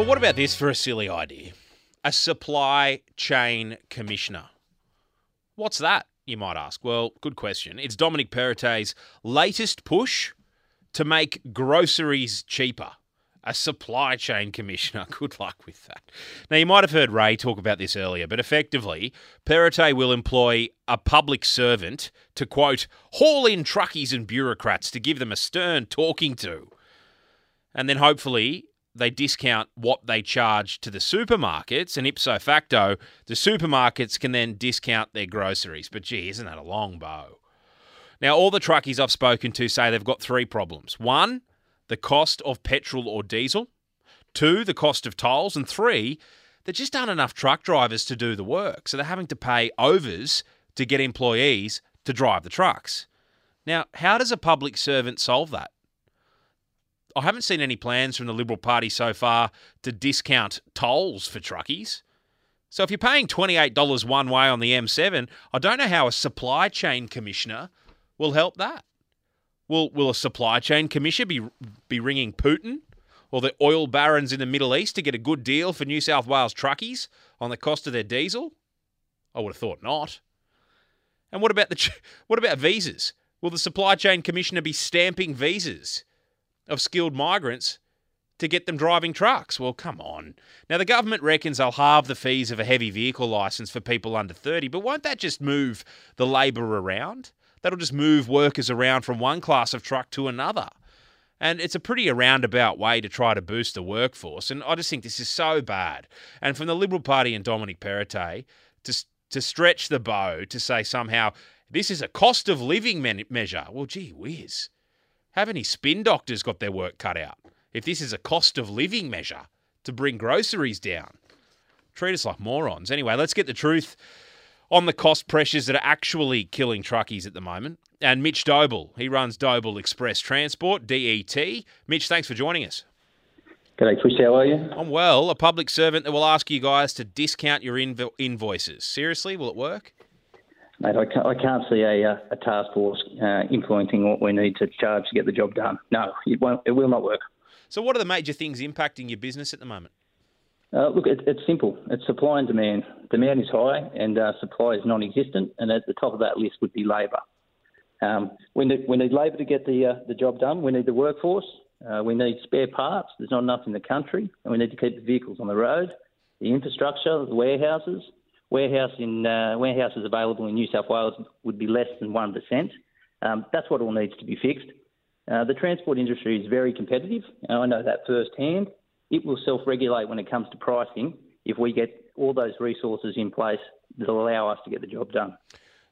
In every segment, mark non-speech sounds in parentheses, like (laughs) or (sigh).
Well, what about this for a silly idea? A supply chain commissioner. What's that, you might ask? Well, good question. It's Dominic Perrottet's latest push to make groceries cheaper. A supply chain commissioner. (laughs) Good luck with that. Now, you might have heard Ray talk about this earlier, but effectively, Perrottet will employ a public servant to, quote, haul in truckies and bureaucrats to give them a stern talking to. And then hopefully they discount what they charge to the supermarkets, and ipso facto, the supermarkets can then discount their groceries. But gee, isn't that a long bow? Now, all the truckies I've spoken to say they've got three problems. One, the cost of petrol or diesel. Two, the cost of tolls. And three, there just aren't enough truck drivers to do the work. So they're having to pay overs to get employees to drive the trucks. Now, how does a public servant solve that? I haven't seen any plans from the Liberal Party so far to discount tolls for truckies. So if you're paying $28 one way on the M7, I don't know how a supply chain commissioner will help that. Will will a supply chain commissioner be be ringing Putin or the oil barons in the Middle East to get a good deal for New South Wales truckies on the cost of their diesel? I would have thought not. And what about the (laughs) what about visas? Will the supply chain commissioner be stamping visas of skilled migrants to get them driving trucks? Well, come on. Now the government reckons they'll halve the fees of a heavy vehicle license for people under 30, but won't that just move the labour around? That'll just move workers around from one class of truck to another. And it's a pretty roundabout way to try to boost the workforce. And I just think this is so bad. And from the Liberal Party and Dominic Perrottet to, to stretch the bow to say somehow this is a cost of living me- measure. Well, gee whiz. Have any spin doctors got their work cut out? If this is a cost of living measure to bring groceries down, treat us like morons. Anyway, let's get the truth on the cost pressures that are actually killing truckies at the moment. And Mitch Doble, he runs Doble Express Transport, DET. Mitch, thanks for joining us. G'day, Chris. How are you? I'm well. A public servant that will ask you guys to discount your invo- invoices. Seriously, will it work? Mate, I can't, I can't see a, uh, a task force uh, influencing what we need to charge to get the job done. No, it won't. It will not work. So, what are the major things impacting your business at the moment? Uh, look, it, it's simple. It's supply and demand. Demand is high, and uh, supply is non-existent. And at the top of that list would be labour. Um, we need we need labour to get the uh, the job done. We need the workforce. Uh, we need spare parts. There's not enough in the country, and we need to keep the vehicles on the road. The infrastructure, the warehouses, warehouse in uh, warehouses available in New South Wales would be less than one percent. Um, that's what all needs to be fixed. Uh, the transport industry is very competitive, and I know that firsthand. It will self-regulate when it comes to pricing if we get all those resources in place that allow us to get the job done.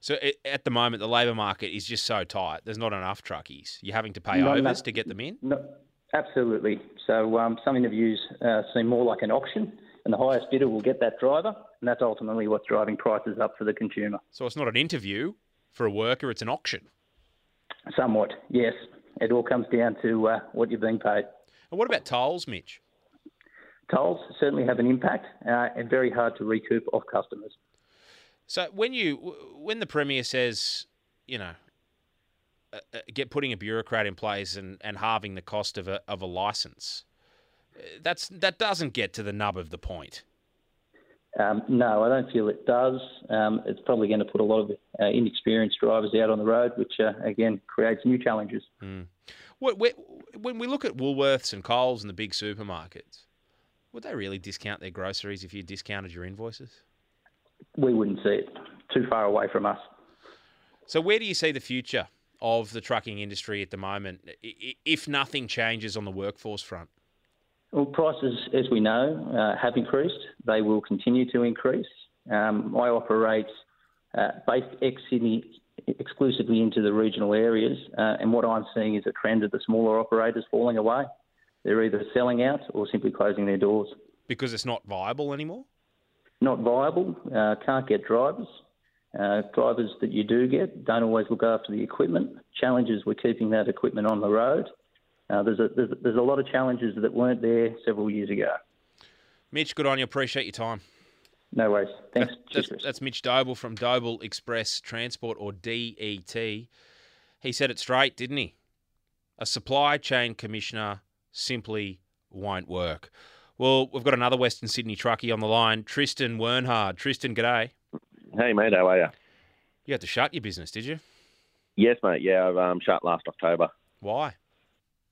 So at the moment, the labour market is just so tight. There's not enough truckies. You're having to pay Not overs enough. to get them in. No, absolutely. So um, some interviews uh, seem more like an auction, and the highest bidder will get that driver, and that's ultimately what's driving prices up for the consumer. So it's not an interview for a worker; it's an auction. Somewhat, yes. It all comes down to uh, what you're being paid. And what about tolls, Mitch? Tolls certainly have an impact uh, and very hard to recoup off customers. So when you when the premier says, you know, uh, uh, get putting a bureaucrat in place and, and halving the cost of a of a license, uh, that's that doesn't get to the nub of the point. Um, no, I don't feel it does. Um, it's probably going to put a lot of uh, inexperienced drivers out on the road, which uh, again creates new challenges. What, what, when we look at Woolworths and Coles and the big supermarkets, would they really discount their groceries if you discounted your invoices? We wouldn't see it too far away from us. So where do you see the future of the trucking industry at the moment, if nothing changes on the workforce front? Well, prices, as we know, uh, have increased. They will continue to increase. Um, I operate uh, based ex Sydney exclusively into the regional areas, uh, and what I'm seeing is a trend of the smaller operators falling away. They're either selling out or simply closing their doors. Because it's not viable anymore? Not viable, uh, can't get drivers. Uh, drivers that you do get don't always look after the equipment. Challenges with keeping that equipment on the road. Uh, there's, a, there's, there's a lot of challenges that weren't there several years ago. Mitch, good on you. Appreciate your time. No worries. Thanks. That's, Cheers, Chris. that's Mitch Doble from Doble Express Transport or DET. He said it straight, didn't he? A supply chain commissioner simply won't work. Well, we've got another Western Sydney truckie on the line, Tristan Wernhard. Tristan, g'day. Hey, mate, how are you? You had to shut your business, did you? Yes, mate. Yeah, I've um, shut last October. Why?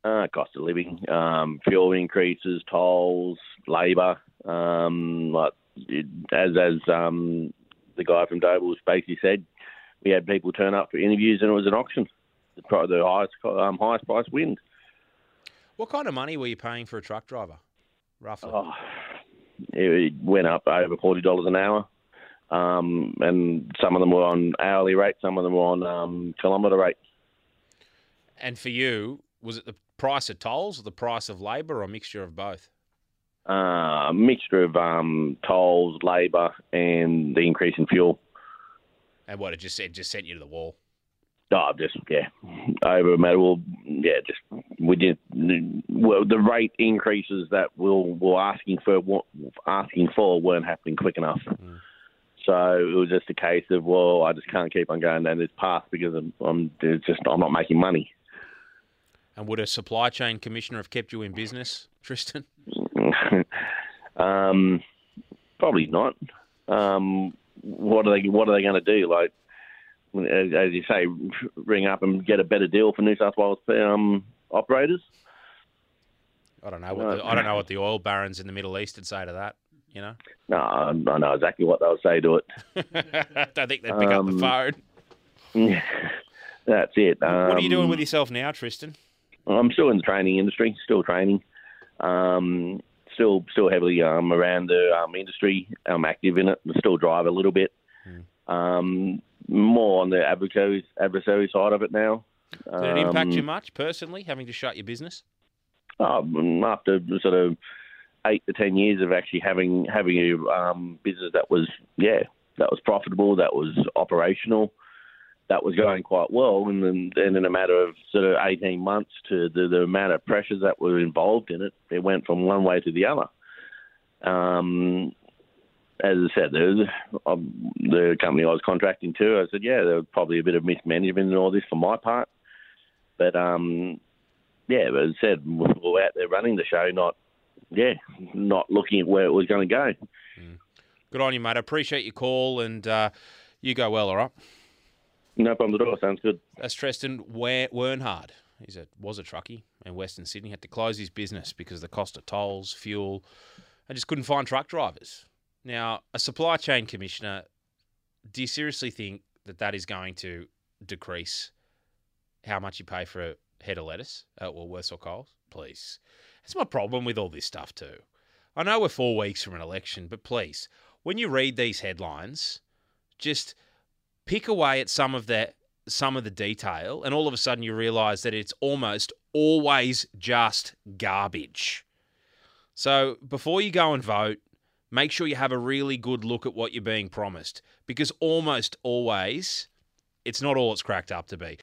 Uh, cost of living, um, fuel increases, tolls, labour. Um, like it, as as um, the guy from Dobles basically said, we had people turn up for interviews and it was an auction. The, the highest um, highest price wins. What kind of money were you paying for a truck driver, roughly? Oh, it went up over forty dollars an hour, um, and some of them were on hourly rate, some of them were on um, kilometre rate. And for you, was it the price of tolls or the price of labour or a mixture of both? Uh, a mixture of um, tolls, labour, and the increase in fuel. And what it just it just sent you to the wall. Oh, just yeah, over a matter. Well, yeah, just we did. Well, the rate increases that we'll we're asking for asking for weren't happening quick enough. Mm. So it was just a case of well, I just can't keep on going down this path because I'm, I'm just I'm not making money. And would a supply chain commissioner have kept you in business, (laughs) Tristan? (laughs) um, probably not. Um, what are they What are they going to do? Like, as, you say, ring up and get a better deal for New South Wales um, operators? I don't know. What the, I don't know what the oil barons in the Middle East would say to that. You know? No, I know exactly what they'll say to it. I (laughs) don't think they'd pick um, up the phone. That's it. Um, what are you doing with yourself now, Tristan? I'm still in the training industry, still training. Um, still, still heavily um, around the um, industry. I'm active in it. I still drive a little bit. Mm. more on the adversary, adversary side of it now. Did it impact you much personally, having to shut your business? Um, after sort of eight to ten years of actually having having a um, business that was yeah that was profitable, that was operational, that was going quite well, and then, in a matter of sort of 18 months to the, the amount of pressures that were involved in it, it went from one way to the other. Um, as I said, the, um, the company I was contracting to, I said, yeah, there was probably a bit of mismanagement and all this for my part. But, um, yeah, but as I said, we were out there running the show, not, yeah, not looking at where it was going to go. Mm. Good on you, mate. I appreciate your call, and uh, you go well, all right? No problem at all. Sounds good. That's Tristan Wernhard. He's a was a truckie in Western Sydney. Had to close his business because the cost of tolls, fuel, and just couldn't find truck drivers. Now, a supply chain commissioner, do you seriously think that that is going to decrease how much you pay for a head of lettuce at Woolworths or Coles? Please. That's my problem with all this stuff too. I know we're four weeks from an election, but please, when you read these headlines, just pick away at some of the some of the detail, and all of a sudden you realise that it's almost always just garbage. So before you go and vote, make sure you have a really good look at what you're being promised, because almost always it's not all it's cracked up to be.